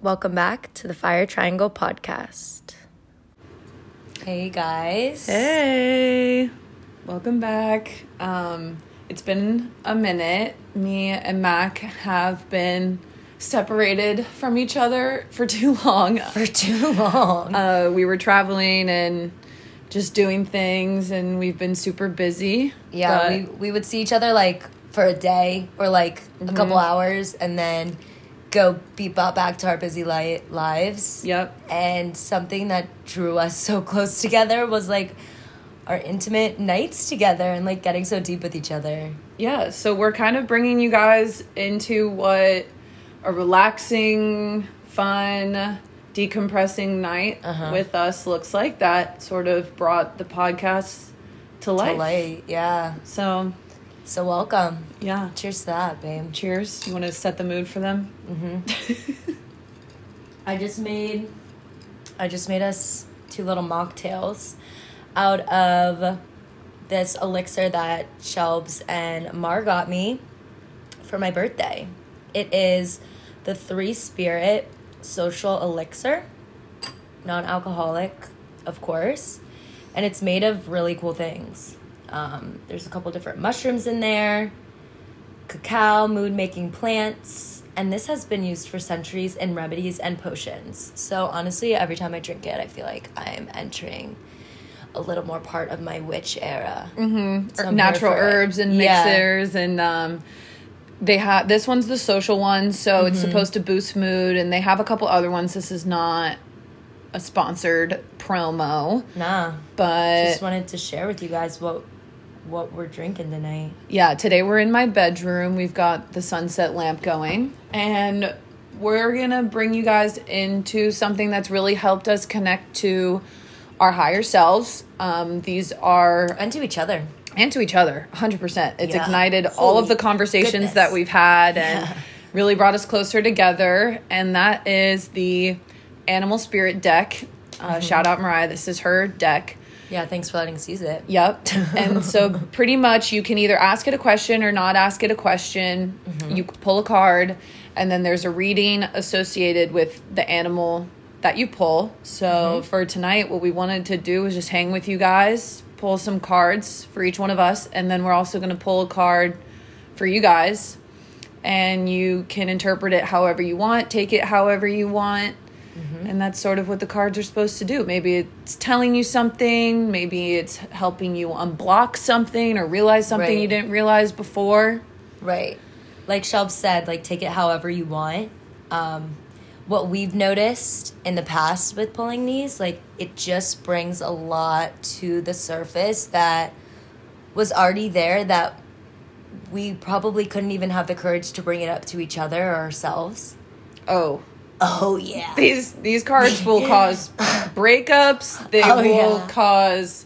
Welcome back to the Fire Triangle podcast. Hey guys. Hey, welcome back. Um, it's been a minute. Me and Mac have been separated from each other for too long. For too long. Uh, we were traveling and just doing things, and we've been super busy. yeah, but- we, we would see each other like for a day or like a couple Mm-hmm. hours and then go be brought back to our busy li- lives. Yep. And something that drew us so close together was like our intimate nights together and like getting so deep with each other. Yeah, so we're kind of bringing you guys into what a relaxing, fun, decompressing night Uh-huh. with us looks like. That sort of brought the podcast to life. To light, yeah. So, So welcome. yeah. Cheers to that, babe. Cheers. You want to set the mood for them? Mm-hmm. I just made I just made us two little mocktails out of this elixir that Shelbs and Mar got me for my birthday. It is the Three Spirit Social Elixir, non alcoholic, of course, and it's made of really cool things. Um, there's a couple different mushrooms in there, cacao, mood making plants, and this has been used for centuries in remedies and potions. So honestly, every time I drink it, I feel like I'm entering a little more part of my witch era. Mm-hmm. Or natural herbs and mixers and um they have this one's the social one so it's supposed to boost mood and they have a couple other ones this is not a sponsored promo Nah, but just wanted to share with you guys what what we're drinking tonight. yeah today we're in my bedroom we've got the sunset lamp going and we're gonna bring you guys into something that's really helped us connect to our higher selves um, these are And to each other. and to each other 100% it's Yeah. ignited all of the conversations goodness. that we've had and Yeah. really brought us closer together and that is the animal spirit deck uh, Mm-hmm. shout out mariah this is her deck Yeah, thanks for letting us use it. Yep. and so pretty much you can either ask it a question or not ask it a question. Mm-hmm. You pull a card and then there's a reading associated with the animal that you pull. So Mm-hmm. for tonight what we wanted to do was just hang with you guys, pull some cards for each one of us and then we're also going to pull a card for you guys and you can interpret it however you want, take it however you want. Mm-hmm. And that's sort of what the cards are supposed to do. Maybe it's telling you something, maybe it's helping you unblock something or realize something Right. you didn't realize before. Right. Like Shelb said, like take it however you want. Um, what we've noticed in the past with pulling these, like it just brings a lot to the surface that was already there that we probably couldn't even have the courage to bring it up to each other or ourselves. Oh, Oh yeah. these these cards will cause breakups. They Oh, will yeah. cause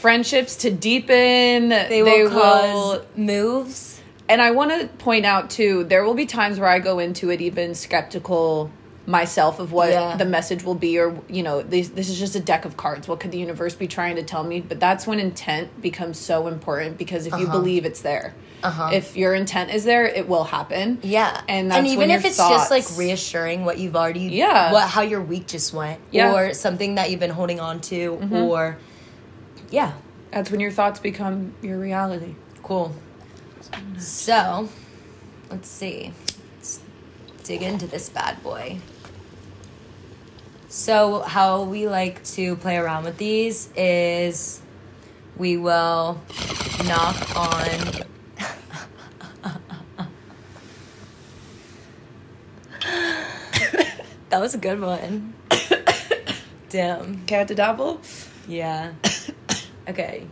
friendships to deepen. They will cause moves. And I want to point out too, there will be times where I go into it even skeptical myself of what Yeah. the message will be, or you know, this this is just a deck of cards. What could the universe be trying to tell me? But that's when intent becomes so important because if you uh-huh. believe it's there, Uh-huh. if your intent is there, it will happen. Yeah, and that's even if it's just like reassuring what you've already, Yeah. what how your week just went, Yeah. Mm-hmm. or something that you've been holding on to, or yeah, That's when your thoughts become your reality. cool. So, let's see, let's dig into this bad boy. So, how we like to play around with these is we will knock on. That was a good one. Damn. Cat to dabble. Yeah. Okay.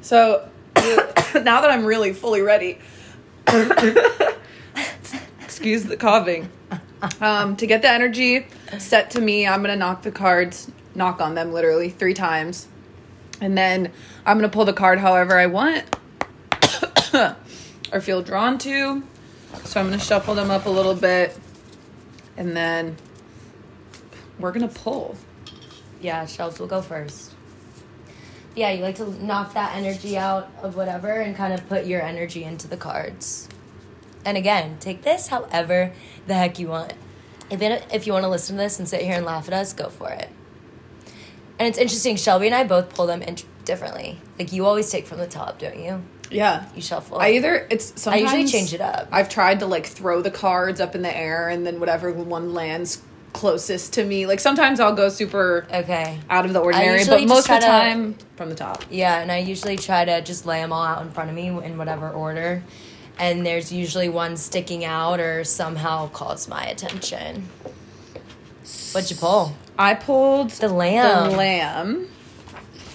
So now that I'm really fully ready, excuse the coughing. Um, to get the energy set to me, I'm gonna knock the cards, knock on them literally three times, and then I'm gonna pull the card however I want or feel drawn to. So I'm gonna shuffle them up a little bit, and then we're gonna pull. Yeah, Shells will go first. Yeah, you like to knock that energy out of whatever and kind of put your energy into the cards. And again, take this however the heck you want. Even if you want to listen to this and sit here and laugh at us, go for it. And it's interesting. Shelby and I both pull them in differently. Like you always take from the top, don't you? Yeah. You shuffle. I either it's sometimes I sometimes usually change it up. I've tried to like throw the cards up in the air and then whatever one lands closest to me. Like sometimes I'll go super okay. out of the ordinary, usually but most just of the try to- time from the top. Yeah, and I usually try to just lay them all out in front of me in whatever order. And there's usually one sticking out or somehow calls my attention. What'd you pull? I pulled The lamb. The lamb.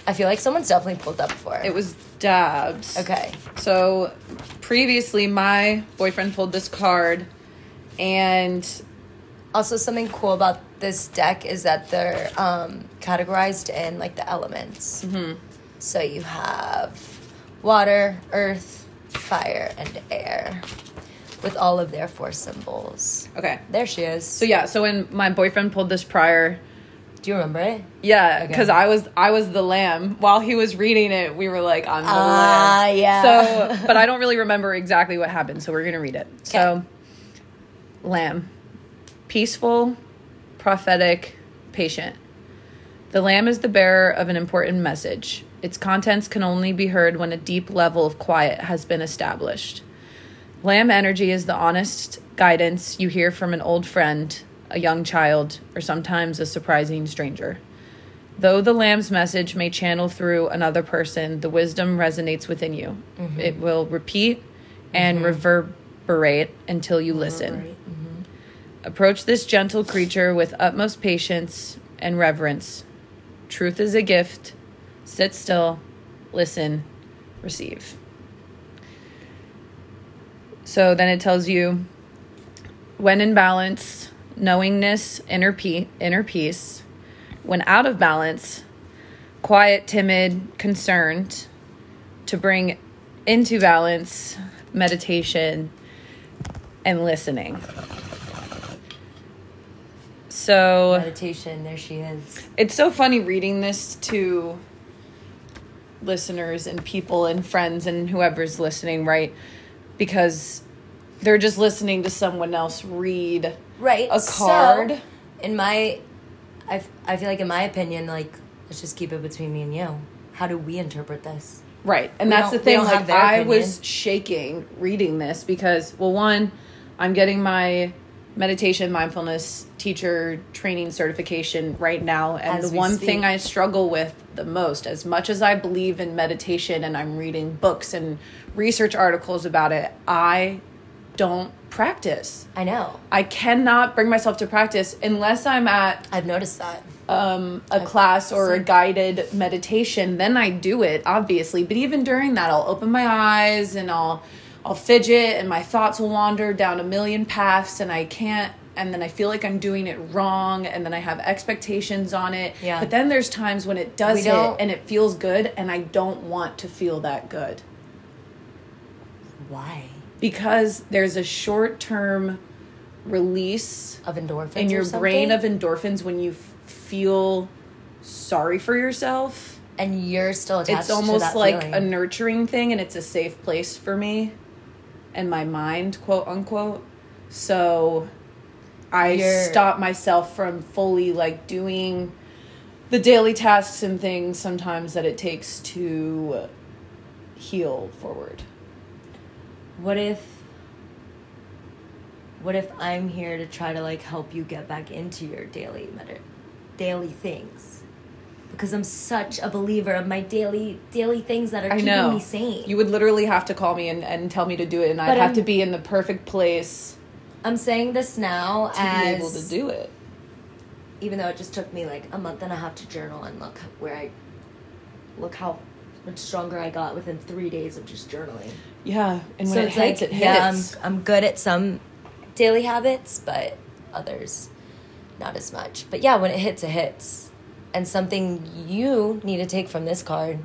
I feel like someone's definitely pulled that before. It was dabs. okay. So previously, my boyfriend pulled this card, and Also, something cool about this deck is that they're um, categorized in like the elements. Mm-hmm. So you have water, earth, fire, and air with all of their four symbols. okay. There she is. So yeah, so when my boyfriend pulled this prior, Do you remember it? yeah, Okay. because I was I was the lamb. While he was reading it, we were like, I'm the Ah, lamb. yeah. So, but I don't really remember exactly what happened. So we're gonna read it. So, lamb, peaceful, prophetic, patient. The lamb is the bearer of an important message. Its contents can only be heard when a deep level of quiet has been established. Lamb energy is the honest guidance you hear from an old friend, a young child, or sometimes a surprising stranger. Though the lamb's message may channel through another person, the wisdom resonates within you. Mm-hmm. It will repeat and mm-hmm. reverberate until you listen. Mm-hmm. Approach this gentle creature with utmost patience and reverence. Truth is a gift. Sit still, listen, receive. So then it tells you when in balance, knowingness, inner, pe- inner peace. When out of balance, quiet, timid, concerned. To bring into balance, meditation, and listening. So Meditation, there she is. it's so funny reading this to listeners and people and friends and whoever's listening, right? Because they're just listening to someone else read Right. a so, card. in my, I, I feel like in my opinion, like, let's just keep it between me and you. How do we interpret this? Right. And We that's the thing. Like, I opinion. was shaking reading this because, well, one, I'm getting my meditation mindfulness teacher training certification right now. And As the one speak. thing I struggle with the most, as much as I believe in meditation and I'm reading books and research articles about it, I don't practice. I know. I cannot bring myself to practice unless I'm at I've noticed that. um, a class or a guided meditation, then I do it, obviously. But even during that, I'll open my eyes and I'll I'll fidget, and my thoughts will wander down a million paths, and I can't. And then I feel like I'm doing it wrong, and then I have expectations on it. Yeah. But then there's times when it does hit don't- and it feels good, and I don't want to feel that good Why? Because there's a short term release Of endorphins in your brain of endorphins when you f- feel sorry for yourself. and you're still attached It's almost like feeling. a nurturing thing, and it's a safe place for me and my mind, quote unquote. So I You're- stop myself from fully like doing the daily tasks and things sometimes that it takes to heal forward. What if what if I'm here to try to like help you get back into your daily med- daily things? Because I'm such a believer of my daily daily things that are I keeping know. me sane. You would literally have to call me and, and tell me to do it, and I'd But have I'm- to be in the perfect place I'm saying this now to as be able to do it. even though it just took me like a month and a half to journal and look where I look how much stronger I got within three days of just journaling. Yeah, and when so it it's hits, like it yeah, I'm. I'm good at some daily habits, but others not as much. But yeah, when it hits, it hits. And something you need to take from this card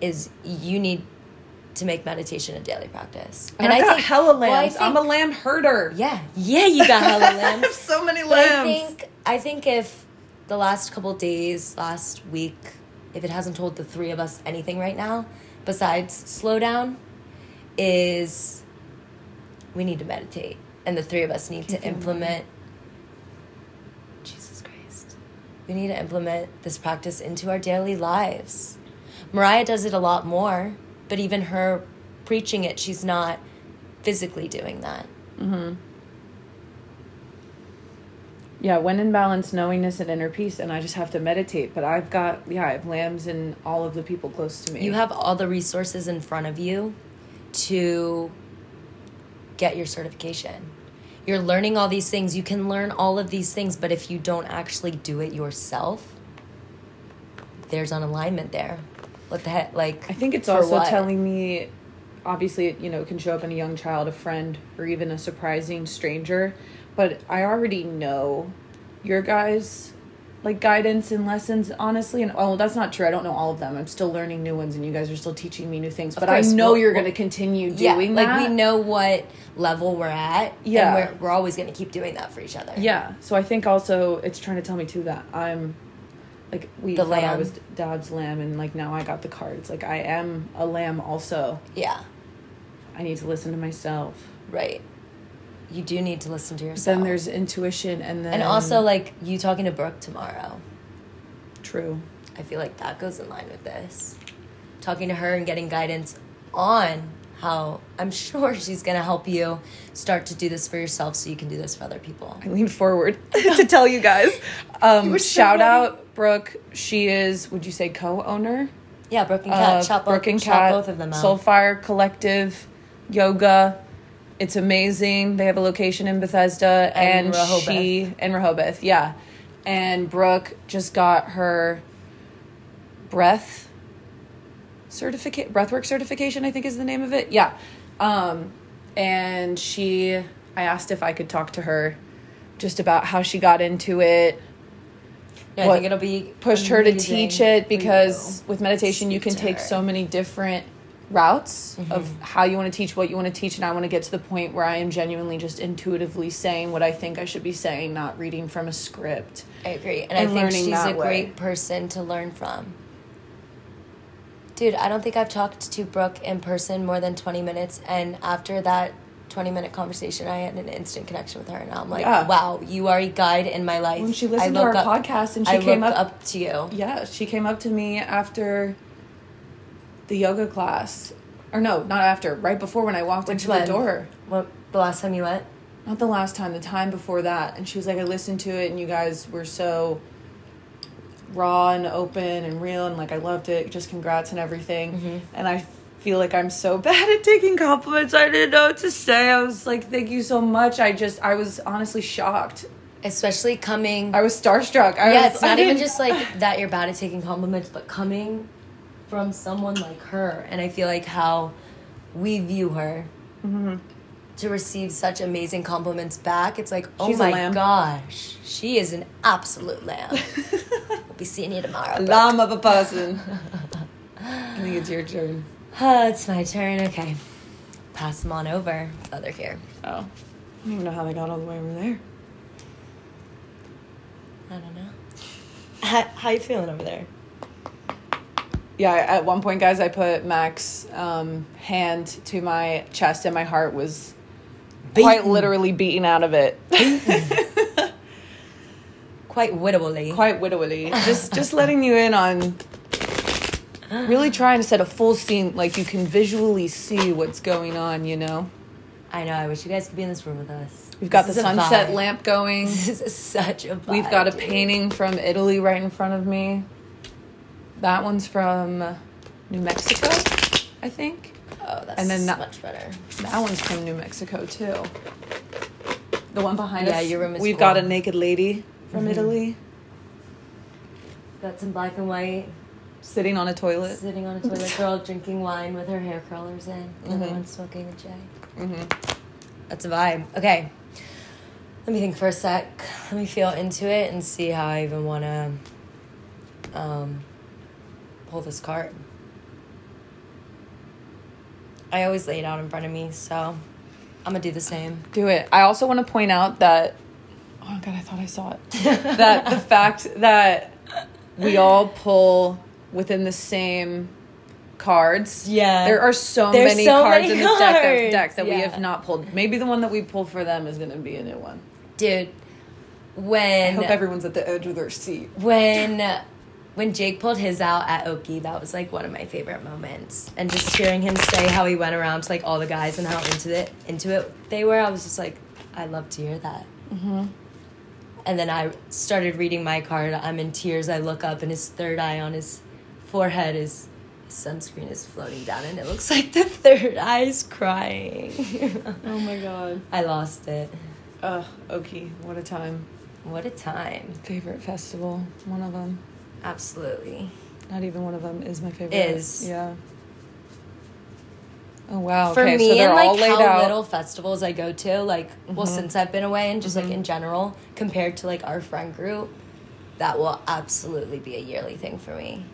is you need to make meditation a daily practice. and, I, got hella well, I lambs. I'm a lamb herder. Yeah, yeah, you got hella I have lambs. so many But I lambs. think I think if the last couple days, last week, if it hasn't told the three of us anything right now, besides slow down, is we need to meditate. And the three of us need to implement Jesus Christ. We need to implement this practice into our daily lives. Mariah does it a lot more, but even her preaching it, she's not physically doing that. Mm-hmm. Yeah, when in balance, knowingness and inner peace, and I just have to meditate. But I've got yeah, I have lambs and all of the people close to me. You have all the resources in front of you to get your certification. You're learning all these things. You can learn all of these things, but if you don't actually do it yourself, there's an alignment there. What the heck? Like, I think it's also what? telling me obviously it, you know, it can show up in a young child, a friend, or even a surprising stranger. But I already know your guys like guidance and lessons, honestly. And oh that's not true. I don't know all of them. I'm still learning new ones and you guys are still teaching me new things. But course, I know we'll- you're we'll- gonna continue doing yeah, like that. we know what level we're at. Yeah. and we're, we're always going to keep doing that for each other. Yeah. So I think also it's trying to tell me too that I'm like we The thought I lamb. was dad's lamb and like now I got the cards. Like I am a lamb also. yeah, I need to listen to myself. right. You do need to listen to yourself. Then there's intuition and then and also like you talking to Brooke tomorrow. true. I feel like that goes in line with this. Talking to her and getting guidance on how I'm sure she's going to help you start to do this for yourself so you can do this for other people. I leaned forward to tell you guys. Um, so shout ready. out Brooke. She is, would you say, co-owner? Yeah, Brooke and Cat. shout, Brooke and Cat, both of them out. Soulfire Collective, yoga. It's amazing. They have a location in Bethesda And and, Rehoboth. she and Rehoboth, yeah. And Brooke just got her breath certificate breathwork certification, I think is the name of it. Yeah. Um and she I asked if I could talk to her just about how she got into it, No, I think it'll be pushed her to teach it because with meditation you can take her. so many different routes of Mm-hmm. how you want to teach what you want to teach and I want to get to the point where I am genuinely just intuitively saying what I think I should be saying not reading from a script. I agree. And, and I think she's a way. great person to learn from. Dude, I don't think I've talked to Brooke in person more than 20 minutes. And after that 20 minute conversation, I had an instant connection with her. And I'm like, Yeah. wow, you are a guide in my life. When she I listened to our up- podcast and she I came up, up to you. Yeah, she came up to me after the yoga class. Or no, not after, right before when I walked Which into the door. What, the last time you went? Not the last time, the time before that. And she was like, I listened to it and you guys were so raw and open and real and like I loved it. Just congrats and everything. Mm-hmm. And I feel like I'm so bad at taking compliments. I didn't know what to say. I was like, thank you so much. I just, I was honestly shocked. Especially coming. I was starstruck. I yeah, was, it's not even just like that you're bad at taking compliments, but coming from someone like her. And I feel like how we view her Mm-hmm. to receive such amazing compliments back. It's like, oh She's my gosh, she is an absolute lamb. we'll be seeing you tomorrow. Lamb of a person. I think it's your turn. Uh, it's my turn. Okay. Pass them on over. Oh, they're here. Oh. I don't even know how they got all the way over there. I don't know. How, how you feeling over there? Yeah, at one point, guys, I put Mac's um, hand to my chest, and my heart was quite literally beaten out of it. Quite wittily. quite wittily. Just, just letting you in on really trying to set a full scene, like you can visually see what's going on. You know, I know. I wish you guys could be in this room with us. we've got This the sunset lamp going. This is such a vibe. We've got a dude. painting from Italy right in front of me. That one's from New Mexico, I think. Oh, that's and then that- much better. That one's from New Mexico too. The one behind Yeah, us. your room is We've cool. Mm-hmm. got a naked lady from Italy Got some black and white, sitting on a toilet. sitting on a toilet, girl drinking wine with her hair curlers in. Another Mhm. one smoking a J. hmm That's a vibe. Okay. Let me think for a sec. Let me feel into it and see how I even want to um, pull this card. I always lay it out in front of me, so I'm to do the same. Do it. I also want to point out that. Oh god, I thought I saw it. that the fact that we all pull within the same cards. Yeah. There are so There's many so cards many in this deck that, deck that we have not pulled. Maybe the one that we pull for them is going to be a new one. Dude, when I hope everyone's at the edge of their seat. when when Jake pulled his out at Oki, that was like one of my favorite moments. And just hearing him say how he went around to like all the guys and how into it into it they were, I was just like, I love to hear that. Mm-hmm. And then I started reading my card. I'm in tears. I look up, and his third eye on his forehead is his sunscreen is floating down, and it looks like the third eye's crying. Oh my god. I lost it. Ugh, Oki, what a time. What a time! Favorite festival, one of them. Absolutely. Not even one of them is my favorite. Is. Yeah. Oh wow. for okay, me so and all like how out. Mm-hmm. little festivals I go to, like well since I've been away and just like in general, compared to like our friend group, that will absolutely be a yearly thing for me.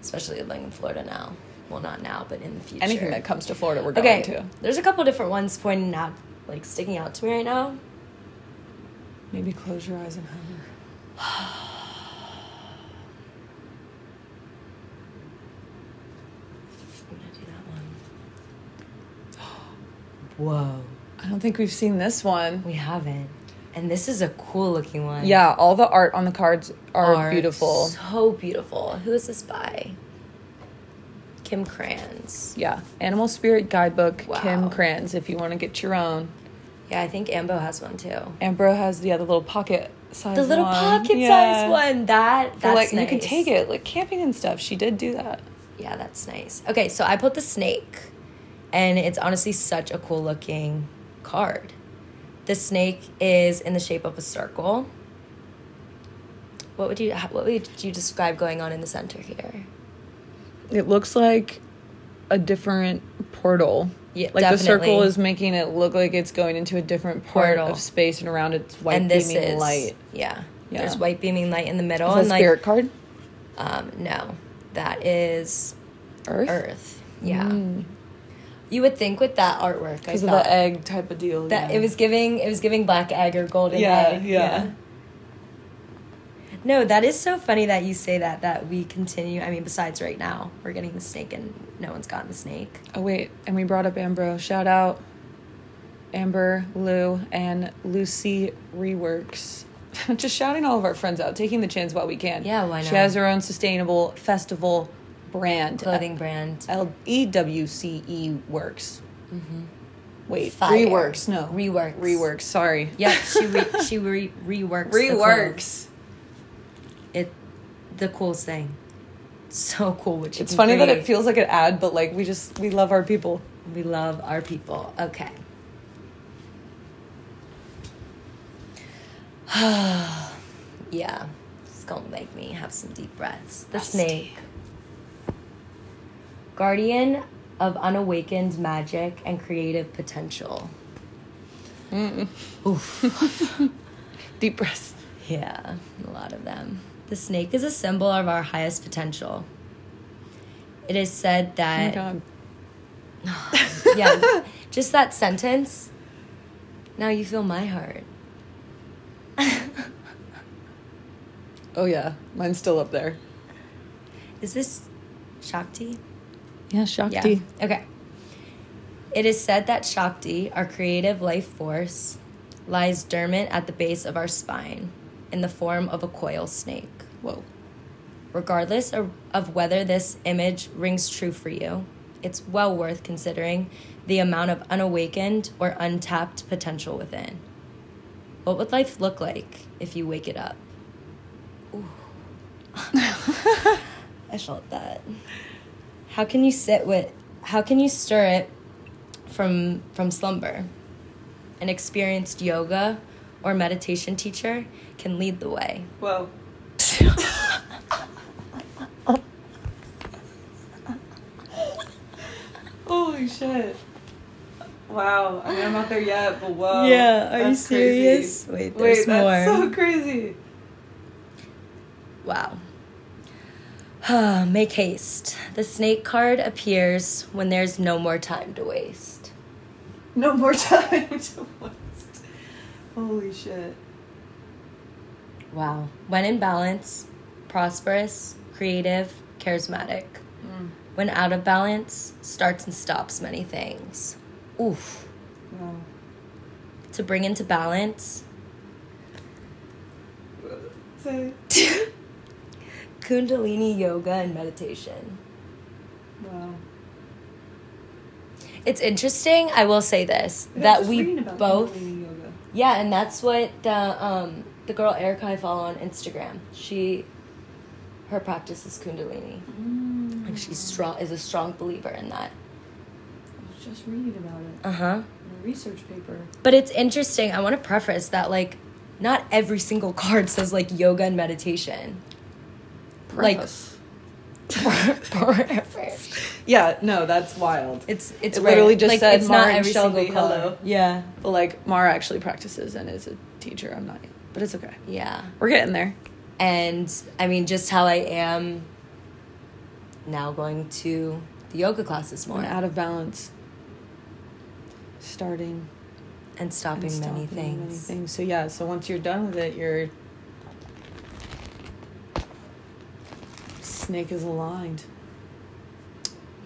Especially living in Florida now. Well, not now, but in the future. Anything that comes to Florida, we're going okay, to. there's a couple different ones pointing out, like sticking out to me right now. Maybe close your eyes and hover. I'm gonna do that one. Whoa, I don't think we've seen this one. we haven't, and this is a cool looking one. Yeah, all the art on the cards are, are beautiful. So beautiful. Who is this by? Kim Krans. Yeah, Animal Spirit Guidebook, Wow. Kim Krans. If you want to get your own, Yeah, I think Ambo has one too. Ambro has the other little pocket size. The little one. pocket Yeah. size one. That that's like nice. you can take it like camping and stuff. She did do that. Yeah, that's nice. Okay, so I put the snake, and it's honestly such a cool looking card. The snake is in the shape of a circle. What would you What would you describe going on in the center here? It looks like a different portal. Yeah, like the circle is making it look like it's going into a different part Portal. of space, and around it's white and beaming is light. Yeah. Yeah. There's white beaming light in the middle, Is that and like spirit card? Um, no, that is Earth. Earth. Yeah. Mm. You would think with that artwork, I Because of the egg type of deal. that yeah. it was giving it was giving black egg or golden Yeah, egg. yeah. yeah No, that is so funny that you say that. That we continue. I mean, besides right now, we're getting the snake, and no one's gotten the snake. Oh wait, and we brought up Ambro. Shout out Amber, Lou, and Lucy Reworks. Just shouting all of our friends out, taking the chance while we can. Yeah, why not She has her own sustainable festival brand. Clothing brand. L E W C E Works. Wait, Mm-hmm. Fire. Reworks. No, Reworks. Reworks. Sorry. Yep, she re- she re- reworks. the. Reworks. It, the coolest thing. So cool. What It's funny that it feels like an ad, but like we just we love our people. We love our people. Okay. yeah. It's gonna make me have some deep breaths. The Rusty. snake. Guardian of unawakened magic and creative potential. Oof. Deep breaths. Yeah, a lot of them. The snake is a symbol of our highest potential. It is said Oh my that god. yeah, just that sentence. Now you feel my heart. Oh yeah, mine's still up there. Is this Shakti? Yeah, Shakti. Yeah. Okay. It is said that Shakti, our creative life force, lies dormant at the base of our spine in the form of a coil snake. Whoa. Regardless of, of whether this image rings true for you, it's well worth considering the amount of unawakened or untapped potential within. What would life look like if you wake it up? Ooh. I felt that. How can you sit with how can you stir it from from slumber? An experienced yoga or meditation teacher can lead the way. Whoa. Holy shit. Wow. I mean, I'm not there yet, but whoa. Yeah, are you serious? Crazy. Wait, there's Wait, that's more. so crazy. Wow. Make haste. The snake card appears when there's no more time to waste. No more time to waste. Holy shit. Wow. When in balance, prosperous, creative, charismatic. Mm. When out of balance, starts and stops many things. Oof. Wow. To bring into balance, Say. Kundalini yoga and meditation. Wow. It's interesting. I will say this Yeah, that we both. Yeah, and that's what the um the girl Erica I follow on Instagram. She her practice is Kundalini. Mm. Like she's strong is a strong believer in that. I was just reading about it Uh-huh. research paper. But it's interesting. I want to preface that like not every single card says like yoga and meditation. Like- Preface. Preface. Yeah, no, that's wild. It's it's It literally just like, said it's Mara not and every Shelby, single color. hello. Yeah. But like Mara actually practices and is a teacher. I'm not, but it's okay. Yeah. We're getting there. And I mean just how I am now going to the yoga classes more More out of balance. Starting and stopping, and stopping many, things. Many things. So yeah. So once you're done with it, your snake is aligned.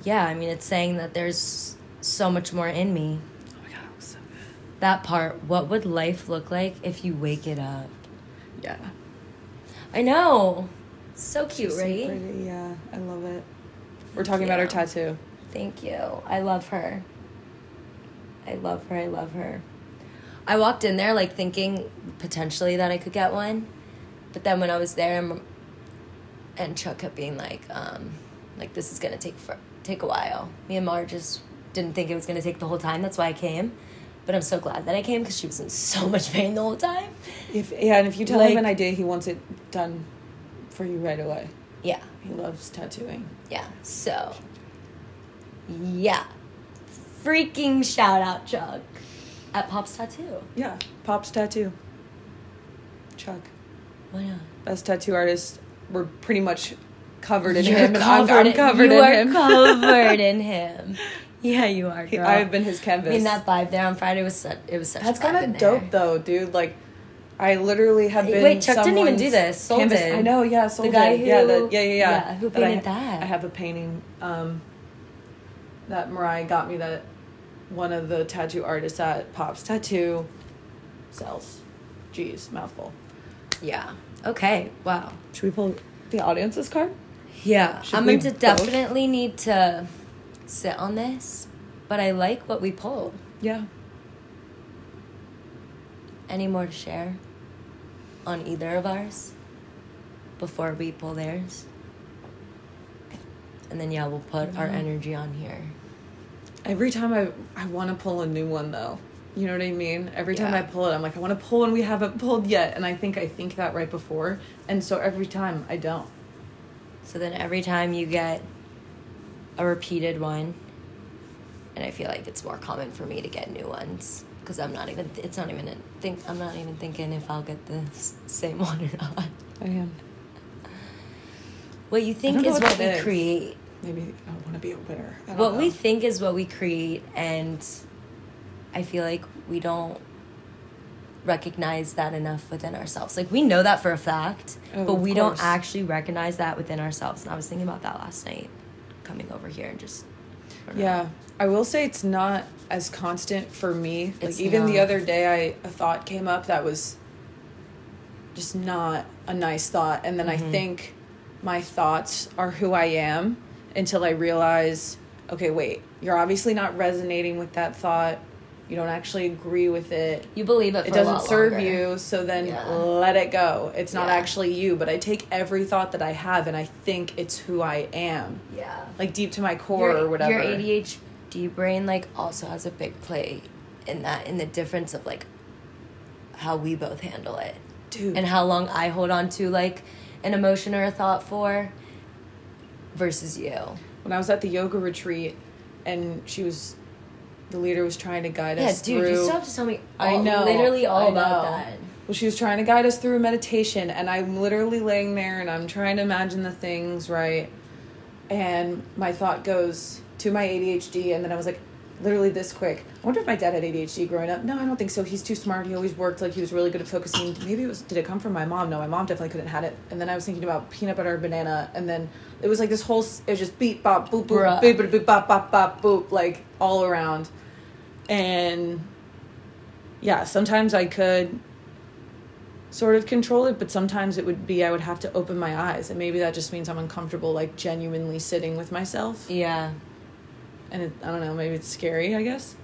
Yeah, I mean it's saying that there's so much more in me. Oh my god, was so good. That part, what would life look like if you wake it up? Yeah. I know. So cute, So right? pretty, Yeah, I love it. We're talking about her tattoo. Thank you. I love her. I love her. I love her. I walked in there like thinking potentially that I could get one, but then when I was there and, Chuck kept being like, um, like this is gonna take for take a while. Me and Mar just didn't think it was gonna take the whole time. That's why I came. But I'm so glad that I came because she was in so much pain the whole time. If yeah, and if you tell Like- him an idea, he wants it done for you right away. Yeah, He loves tattooing. yeah. So, yeah, freaking shout out Chuck at Pop's Tattoo. Yeah, Pop's tattoo. Chuck, Why not? best tattoo artist. We're pretty much covered in You're him, and I'm, I'm in- him. you in are covered in him. Yeah, you are. Girl. I've been his canvas. I canvas. mean, that vibe there on Friday was such. It was such. That's kind in of there. dope, though, dude. Like, I literally have been. Wait, Chuck didn't even do this. Soul canvas. did. I know, yeah, Soul The guy did. yeah, who- that, yeah, yeah, yeah, yeah, who But I painted that? I have a painting um, that Mariah got me that one of the tattoo artists at Pop's Tattoo sells. Jeez, mouthful. Yeah. Okay. Wow. Should we pull the audience's card? Yeah, Should I'm going to definitely need to sit on this, but I like what we pulled. Yeah. Any more to share on either of ours before we pull theirs? And then yeah, we'll put our energy on here. Every time I I want to pull a new one though. You know what I mean? Every time Yeah. I pull it, I'm like, I want to pull one we haven't pulled yet, and I think I think that right before, and so every time I don't. So then every time you get a repeated one, and I feel like it's more common for me to get new ones because I'm not even. It's not even a think. I'm not even thinking if I'll get the same one or not. I am. What you think is what what we is. create. Maybe I want to be a winner. What we think is what we create, and I feel like we don't recognize that enough within ourselves. Like we know that for a fact, Oh, but we don't actually recognize that within ourselves. And I was thinking about that last night, coming over here and just know. Yeah, I will say it's not as constant for me. Like It's even the other day, I a thought came up that was just not a nice thought, and then Mm-hmm. I think my thoughts are who I am until I realize, okay, wait, you're obviously not resonating with that thought. You don't actually agree with it. You believe it. For It doesn't serve longer. you, so then Yeah. let it go. It's not Yeah. actually you, but I take every thought that I have and I think it's who I am, Yeah. like deep to my core your, or whatever. Your ADHD brain like also has a big play in that in the difference of like how we both handle it. Dude. and how long I hold on to like an emotion or a thought for versus you. when I was at the yoga retreat and she was the leader was trying to guide us through Yeah, us dude, through you still have to tell me I know literally all I about know. that. Well, she was trying to guide us through meditation and I'm literally laying there and I'm trying to imagine the things, right? And my thought goes to my ADHD and then I was like literally this quick. I wonder if my dad had ADHD growing up. No, I don't think so. He's too smart. He always worked like he was really good at focusing. Maybe it was did it come from my mom? No, my mom definitely couldn't have had it. And then I was thinking about peanut butter banana and then it was like this whole it was just beep bop boop boop Bruh. beep boop boop bop bop bop boop like all around. And yeah, sometimes I could sort of control it, but sometimes it would be I would have to open my eyes, and maybe that just means I'm uncomfortable, like genuinely sitting with myself. Yeah. And it, I don't know, maybe it's scary. I guess.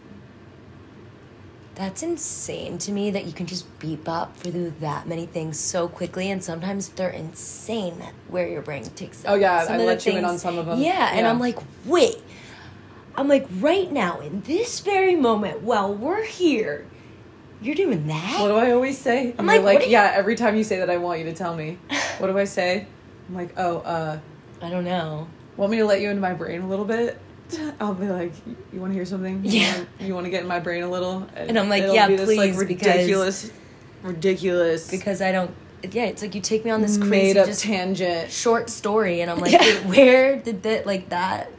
That's insane to me that you can just beep up through that many things so quickly, and sometimes they're insane where your brain takes them. Oh, yeah, Some I let you in on some of them. Yeah, and I'm like, wait. I'm like, right now, in this very moment, while we're here, you're doing that? What do I always say? I'm like, like do you- yeah. Every time you say that, I want you to tell me. What do I say? I'm like, oh, uh, I don't know. want me to let you into my brain a little bit? I'll be like, you want to hear something? Yeah. You want to get in my brain a little? And I'm like, yeah, be this, like, please, because- ridiculous, ridiculous, Because I don't. Yeah, it's like you take me on this crazy made up just tangent. short story, and I'm like, Yeah. where did that, like that?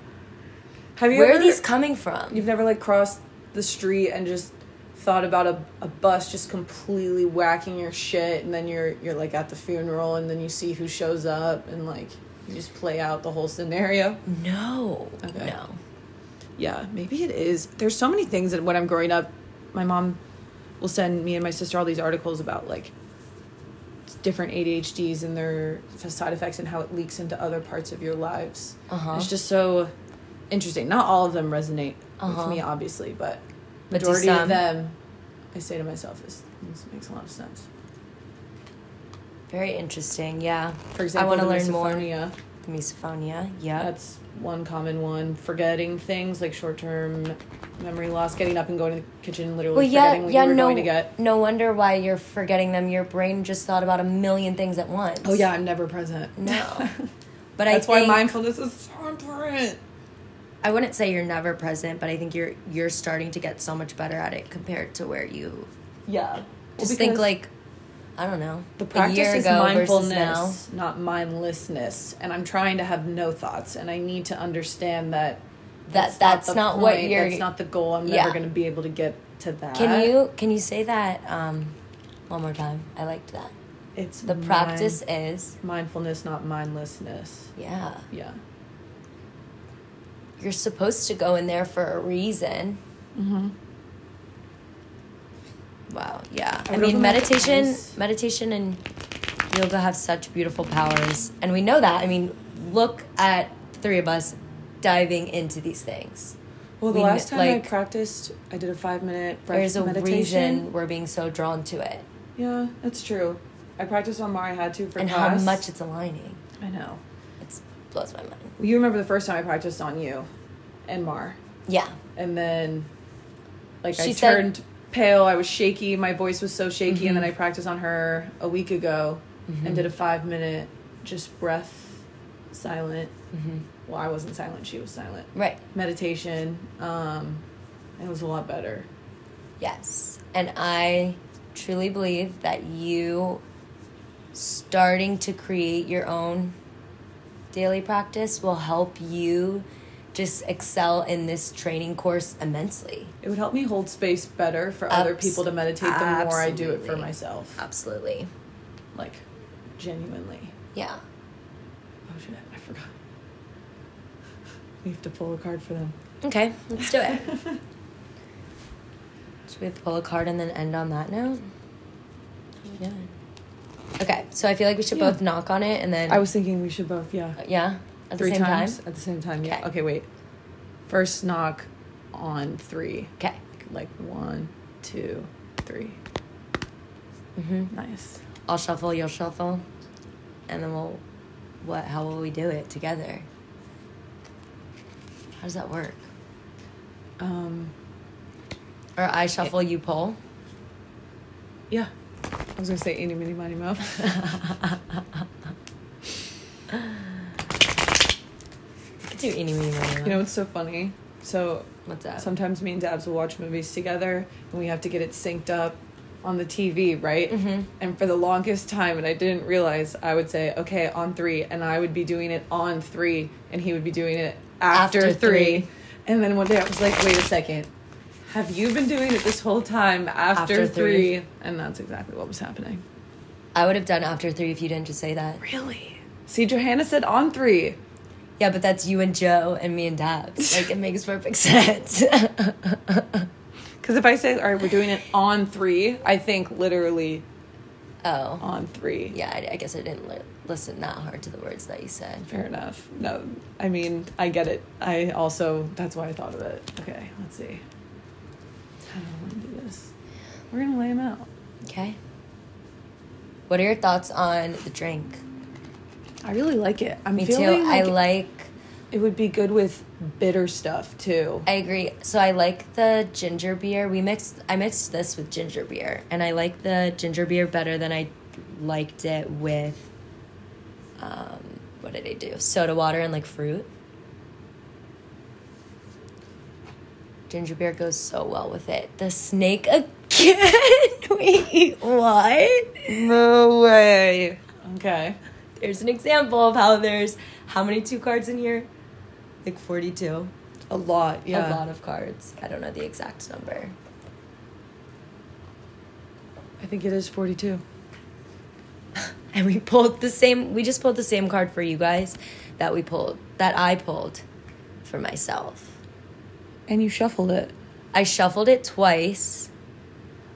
Have you Where ever, are these coming from? You've never like crossed the street and just thought about a, a bus just completely whacking your shit and then you're you're like at the funeral and then you see who shows up and like you just play out the whole scenario. No. Okay. No. Yeah, maybe it is. There's so many things that when I'm growing up, my mom will send me and my sister all these articles about like different ADHDs and their side effects and how it leaks into other parts of your lives. Uh-huh. It's just so interesting. Not all of them resonate Uh-huh. with me, obviously, but But majority of them, I say to myself, this, this makes a lot of sense. Very interesting. Yeah. For example, I want to learn more. Misophonia. Yeah. That's one common one. Forgetting things like short term memory loss, getting up and going to the kitchen, literally well, yeah, forgetting what yeah. you were No, going to get. no wonder why you're forgetting them. Your brain just thought about a million things at once. Oh yeah, I'm never present. No. But That's why mindfulness is so important. I wouldn't say you're never present, but I think you're you're starting to get so much better at it compared to where you Yeah. just think like I don't know the practice is ago versus now. mindfulness, not mindlessness. And I'm trying to have no thoughts, and I need to understand that That that's the not what you're. That's not the goal. I'm Yeah. never going to be able to get to that. Can you can you say that um, one more time? I liked that. It's The mind- practice is mindfulness, not mindlessness. yeah. Yeah. You're supposed to go in there for a reason. Mm-hmm. Wow. Yeah. I, I mean, meditation, meditation, and yoga have such beautiful powers, and we know that. I mean, look at three of us diving into these things. Well, the We last time I like- practiced, I did a five minute breath There's a meditation. reason we're being so drawn to it, Yeah, that's true. I practiced on Mar. I had to for and class. how much it's aligning. I know. It blows my mind. You remember the first time I practiced on you, and Mar, Yeah. and then, like I said- turned pale. I was shaky. My voice was so shaky, and then Mhm. I practiced on her a week ago, Mhm. and did a five minute just breath, silent. hmm Well, I wasn't silent. She was silent. Right. Meditation. Um, it was a lot better. Yes. And I truly believe that you starting to create your own daily practice will help you just excel in this training course immensely. It would help me hold space better for other people to meditate the more I do it for myself. Absolutely. Like, genuinely. Yeah. Oh shit, I forgot. We have to pull a card for them. Okay, let's do it. Should we have to pull a card and then end on that note? Yeah. Okay, so I feel like we should Yeah. both knock on it and then I was thinking we should both, yeah. Uh, yeah at three the same times time. at the same time. Yeah. Okay. Okay, wait. First knock on three. Okay. Like one, two, three. Mm-hmm. Nice. I'll shuffle, you'll shuffle, and then we'll. What? How will we do it together? How does that work? Um. Or I shuffle, you pull. Yeah. I was gonna say eeny, mini, miny, mo. I could do meeny, miny, You know what's so funny? So What's that? sometimes me and Dabs will watch movies together, and we have to get it synced up on the TV, right? Mhm. And for the longest time, and I didn't realize, I would say, "Okay, on three, and I would be doing it on three, and he would be doing it after, After three. three. And then one day I was like, "Wait a second, have you been doing it this whole time after, After three? three. And that's exactly what was happening. I would have done after three if you didn't just say that. Really? See, Johanna said on three. Yeah, but that's you and Joe and me and Dabs. Like it makes perfect sense. Because if I say, all right, we're doing it on three, I think literally Oh. on three. Yeah, I, I guess I didn't li- listen that hard to the words that you said. Fair enough. No, I mean, I get it. I also, that's why I thought of it. Okay, let's see. How do I want to do this? We're going to lay them out. Okay. What are your thoughts on the drink? I really like it. I'm Me too. feeling I like like. it would be good with bitter stuff too. I agree. So I like the ginger beer. We mixed. I mixed this with ginger beer, and I like the ginger beer better than I liked it with. Um, what did I do? Soda water and like fruit. Ginger beer goes so well with it. The snake again. Wait, what? No way. Okay. There's an example of how there's how many two cards in here? Like 42. A lot, yeah. A lot of cards. I don't know the exact number. I think it is 42. And we pulled the same we just pulled the same card for you guys that we pulled that I pulled for myself. And you shuffled it. I shuffled it twice.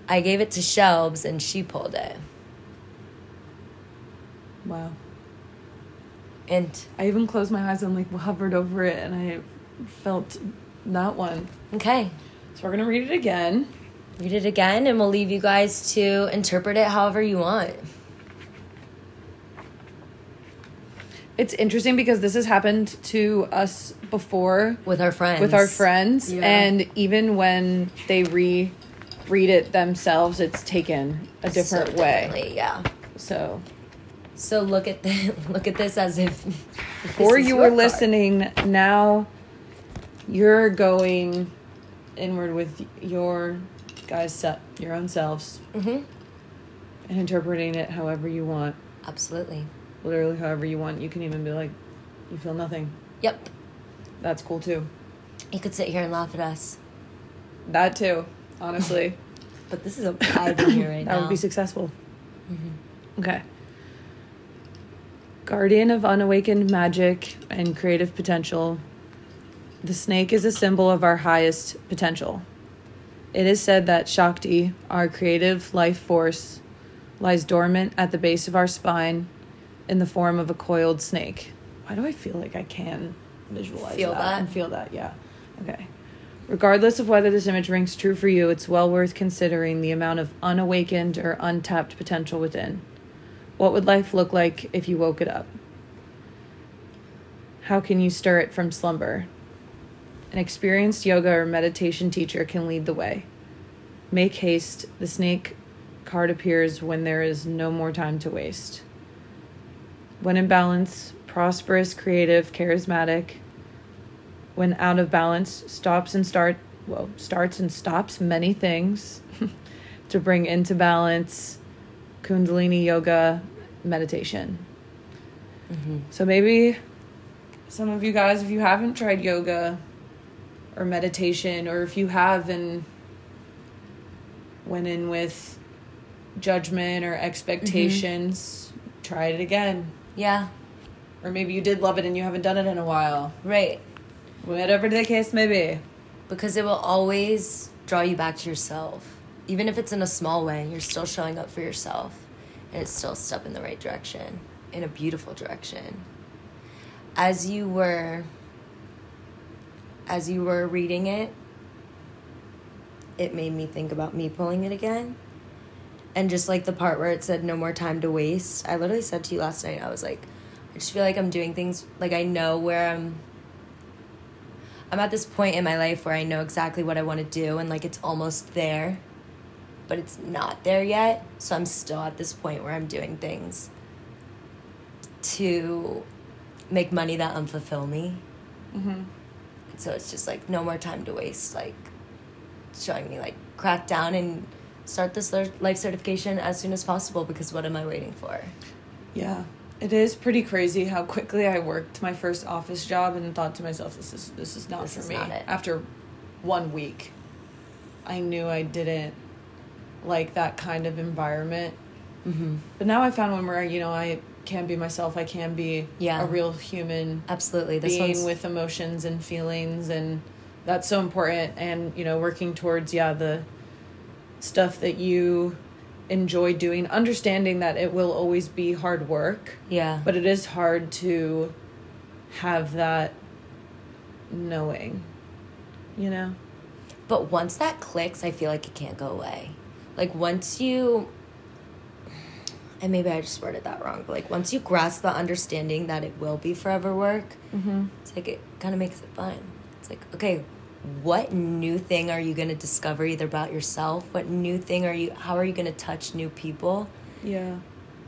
I gave it to Shelbs and she pulled it. Wow. And I even closed my eyes and like hovered over it and I felt that one. okay, So we're going to read it again. read it again and we'll leave you guys to interpret it however you want. It's interesting because this has happened to us before With our friends. with our friends Yeah. and even when they re read it themselves it's taken a different So way. Yeah. So So look at the look at this as if before this is you were listening, now you're going inward with your guys set your own selves Mhm. and interpreting it however you want. Absolutely. Literally however you want. You can even be like, you feel nothing. Yep. That's cool too. You could sit here and laugh at us, That too, honestly. but this is a vibe here right that now. would be successful. Okay. Guardian of unawakened magic and creative potential, the snake is a symbol of our highest potential. It is said that Shakti, our creative life force, lies dormant at the base of our spine in the form of a coiled snake. Why do I feel like I can visualize Feel that, that? and feel that? Yeah. Okay. Regardless of whether this image rings true for you, it's well worth considering the amount of unawakened or untapped potential within. What would life look like if you woke it up? How can you stir it from slumber? An experienced yoga or meditation teacher can lead the way. Make haste, the snake card appears when there is no more time to waste. When in balance, prosperous, creative, charismatic. When out of balance, stops and start well, starts and stops many things to bring into balance Kundalini yoga meditation. Mm-hmm. So maybe some of you guys, if you haven't tried yoga or meditation, or if you have and went in with judgment or expectations, mm-hmm. try it again. Yeah. Or maybe you did love it and you haven't done it in a while. Right. Whatever the case may be. Because it will always draw you back to yourself. Even if it's in a small way, you're still showing up for yourself. And it's still a step in the right direction, in a beautiful direction. As you were as you were reading it, it made me think about me pulling it again. And just like the part where it said no more time to waste, I literally said to you last night, I was like, I just feel like I'm doing things like I know where I'm I'm at this point in my life where I know exactly what I want to do and like it's almost there, but it's not there yet. So I'm still at this point where I'm doing things to make money that unfulfill me. Mm-hmm. So it's just like no more time to waste. Like showing me like crack down and start this life certification as soon as possible because what am I waiting for? Yeah. It is pretty crazy how quickly I worked my first office job and thought to myself, "This is this is not This for me." not. After one week, I knew I didn't like that kind of environment. Mm-hmm. But now I found one where you know I can be myself. I can be Yeah. a real human Absolutely. This being one's with emotions and feelings, and that's so important. And you know, working towards yeah the stuff that you enjoy doing, understanding that it will always be hard work, Yeah. but it is hard to have that knowing, you know? But once that clicks, I feel like it can't go away. Like once you and maybe I just worded that wrong, but like once you grasp the understanding that it will be forever work, Mm-hmm. it's like it kind of makes it fun. It's like, okay, what new thing are you going to discover either about yourself? What new thing are you how are you going to touch new people Yeah.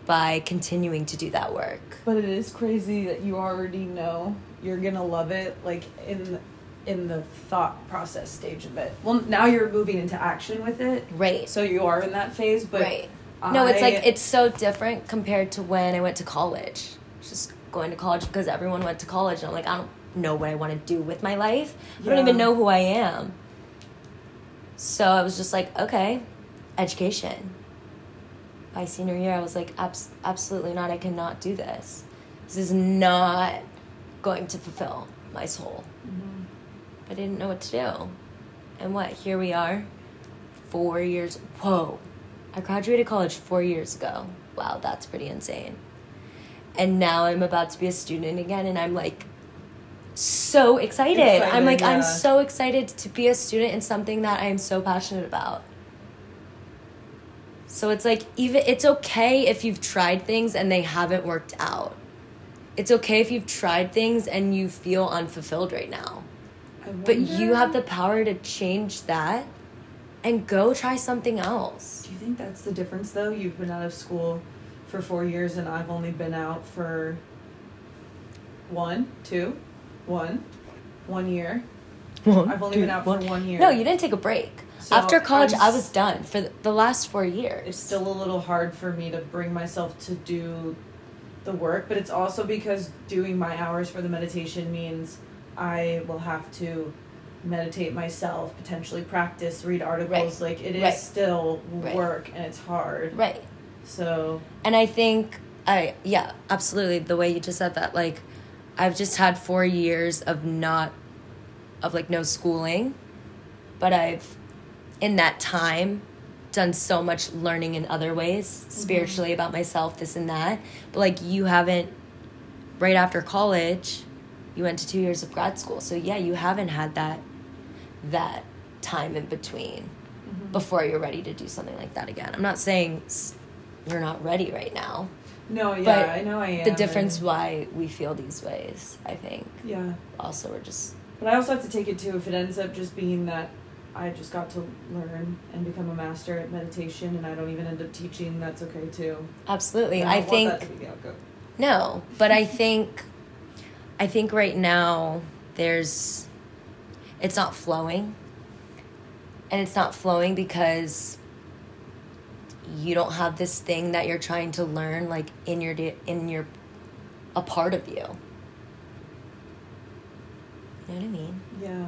by continuing to do that work? But it is crazy that you already know you're gonna love it, like in in the thought process stage of it. Well, now you're moving into action with it, Right. so you are in that phase. But right. no, it's like it's so different compared to when I went to college. Just going to college because everyone went to college, and I'm like, I don't know what I want to do with my life. I don't even know who I am. So I was just like, okay, education. By senior year, I was like, Abs- absolutely not. I cannot do this. This is not going to fulfill my soul. Mhm. I didn't know what to do. And what? Here we are. Four years. Whoa. I graduated college four years ago. Wow, that's pretty insane. And now I'm about to be a student again, and I'm like so excited. Excited, I'm like, I'm so excited to be a student in something that I am so passionate about. So it's like, even, it's okay if you've tried things and they haven't worked out. It's okay if you've tried things and you feel unfulfilled right now. But you have the power to change that and go try something else. Do you think that's the difference, though? You've been out of school for four years, and I've only been out for one, two, one, one year. I've only been out for one year. No, you didn't take a break. So After college, I'm I was done for the- the last four years. it's still a little hard for me to bring myself to do the work, but it's also because doing my hours for the meditation means I will have to meditate myself, potentially practice, read articles. Like it is Right. still Right. work and it's hard. right. So And I think I yeah, absolutely the way you just said that like I've just had 4 years of not of like no schooling, but I've in that time done so much learning in other ways, mm-hmm. spiritually about myself, this and that. But like you haven't right after college, you went to 2 years of grad school. So yeah, you haven't had that that time in between mm-hmm. before you're ready to do something like that again. I'm not saying you're not ready right now. no, yeah, But I know I am. the difference and- why we feel these ways, I think. yeah. Also, we're just But I also have to take it too if it ends up just being that I just got to learn and become a master at meditation and I don't even end up teaching, that's okay too. absolutely. I want think that to be the outcome. no, but I think I think right now there's it's not flowing. And it's not flowing because you don't have this thing that you're trying to learn like in your in your a part of you. You know what I mean? Yeah.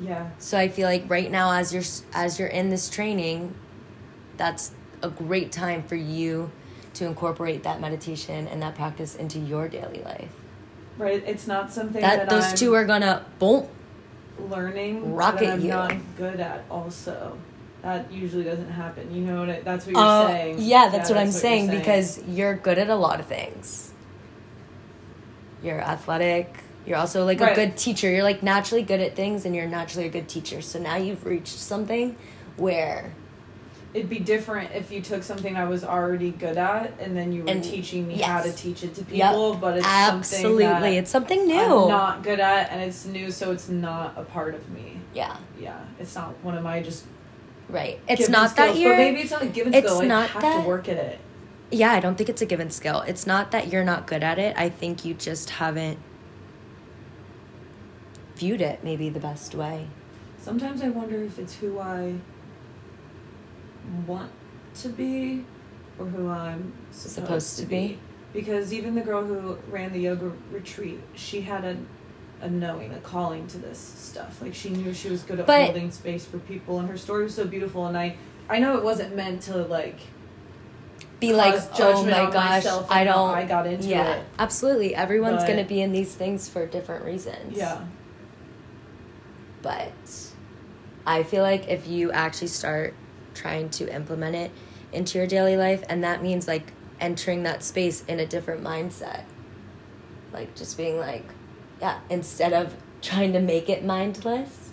Yeah. So I feel like right now, as you're as you're in this training, that's a great time for you to incorporate that meditation and that practice into your daily life. Right. It's not something That that, those I'm two are gonna boom. learning rocket that I'm you. not good at also. That usually doesn't happen. You know what I, that's what you're Uh, saying. yeah, that's what I'm you're saying, because you're good at a lot of things. You're athletic. You're also like a good teacher. You're like naturally good at things, and you're naturally a good teacher. So now you've reached something where it'd be different if you took something I was already good at and then you were And- teaching me yes. how to teach it to Yep. people. But it's absolutely, something that it's something new. I'm not good at and it's new, so it's not a part of me. yeah. Yeah, it's not one of my just. Right. It's not skills, that you're But maybe it's not a given it's skill. I not have that- to work at it. Yeah, I don't think it's a given skill. It's not that you're not good at it. I think you just haven't viewed it maybe the best way. Sometimes I wonder if it's who I want to be or who I'm supposed, Supposed to to be. be. Because even the girl who ran the yoga retreat, she had a a knowing, a calling to this stuff. Like she knew she was good at But- holding space for people and her story was so beautiful and I I know it wasn't meant to like Be like, oh my gosh, I don't. I got into yeah, it. absolutely. Everyone's gonna be in these things for different reasons. yeah. But I feel like if you actually start trying to implement it into your daily life and that means like entering that space in a different mindset like just being like yeah instead of trying to make it mindless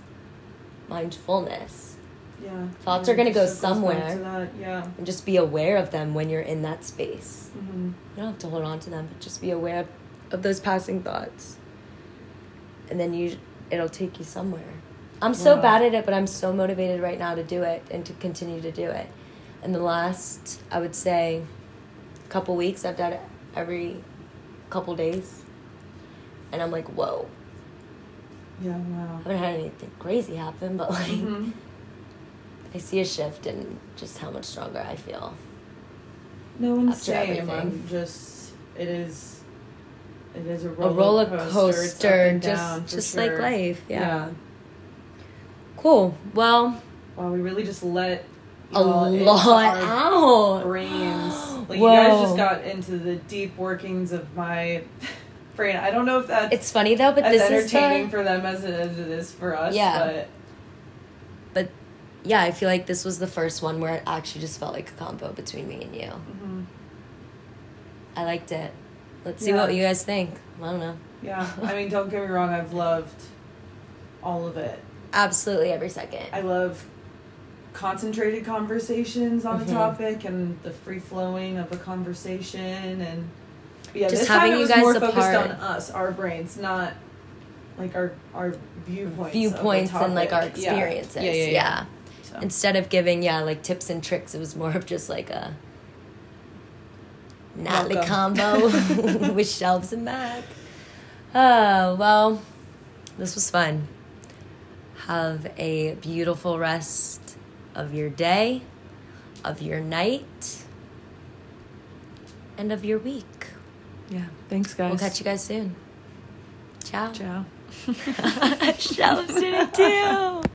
mindfulness Yeah. Thoughts Yeah, are gonna go somewhere. Yeah. and just be aware of them when you're in that space hmm you don't have to hold on to them but just be aware of those passing thoughts and then you it'll take you somewhere i'm so Wow. bad at it but i'm so motivated right now to do it and to continue to do it in the last i would say couple weeks i've done it every couple days and i'm like whoa Yeah. Wow. i haven't had anything crazy happen but like Mhm. i see a shift in just how much stronger i feel No one's saying everything. I'm just. It is. It is a a roller, roller coaster, coaster, It's up and down, just just sure. like life yeah. Yeah. Cool well Wow, we really just let a lot out brains. Like Whoa. you guys just got into the deep workings of my brain. I don't know if that's It's funny though, but as this is entertaining for them as it is for us. Yeah. But but yeah, I feel like this was the first one where it actually just felt like a combo between me and you. mhm. I liked it. Let's see Yeah. what you guys think. I don't know. yeah, I mean, don't get me wrong. I've loved all of it. Absolutely every second. I love concentrated conversations on Mhm. a topic and the free flowing of a conversation and yeah, Just this time having it you was guys more focused on us, our brains, not like our our viewpoints. Viewpoints and like our experiences. Yeah, yeah, yeah. yeah. So. Instead of giving yeah like tips and tricks, it was more of just like a Natalie Welcome. combo with Shelbs and Mac. Oh well, this was fun. Have a beautiful rest of your day, of your night, and of your week. yeah, thanks guys. We'll catch you guys soon. Ciao. Ciao. Did it too.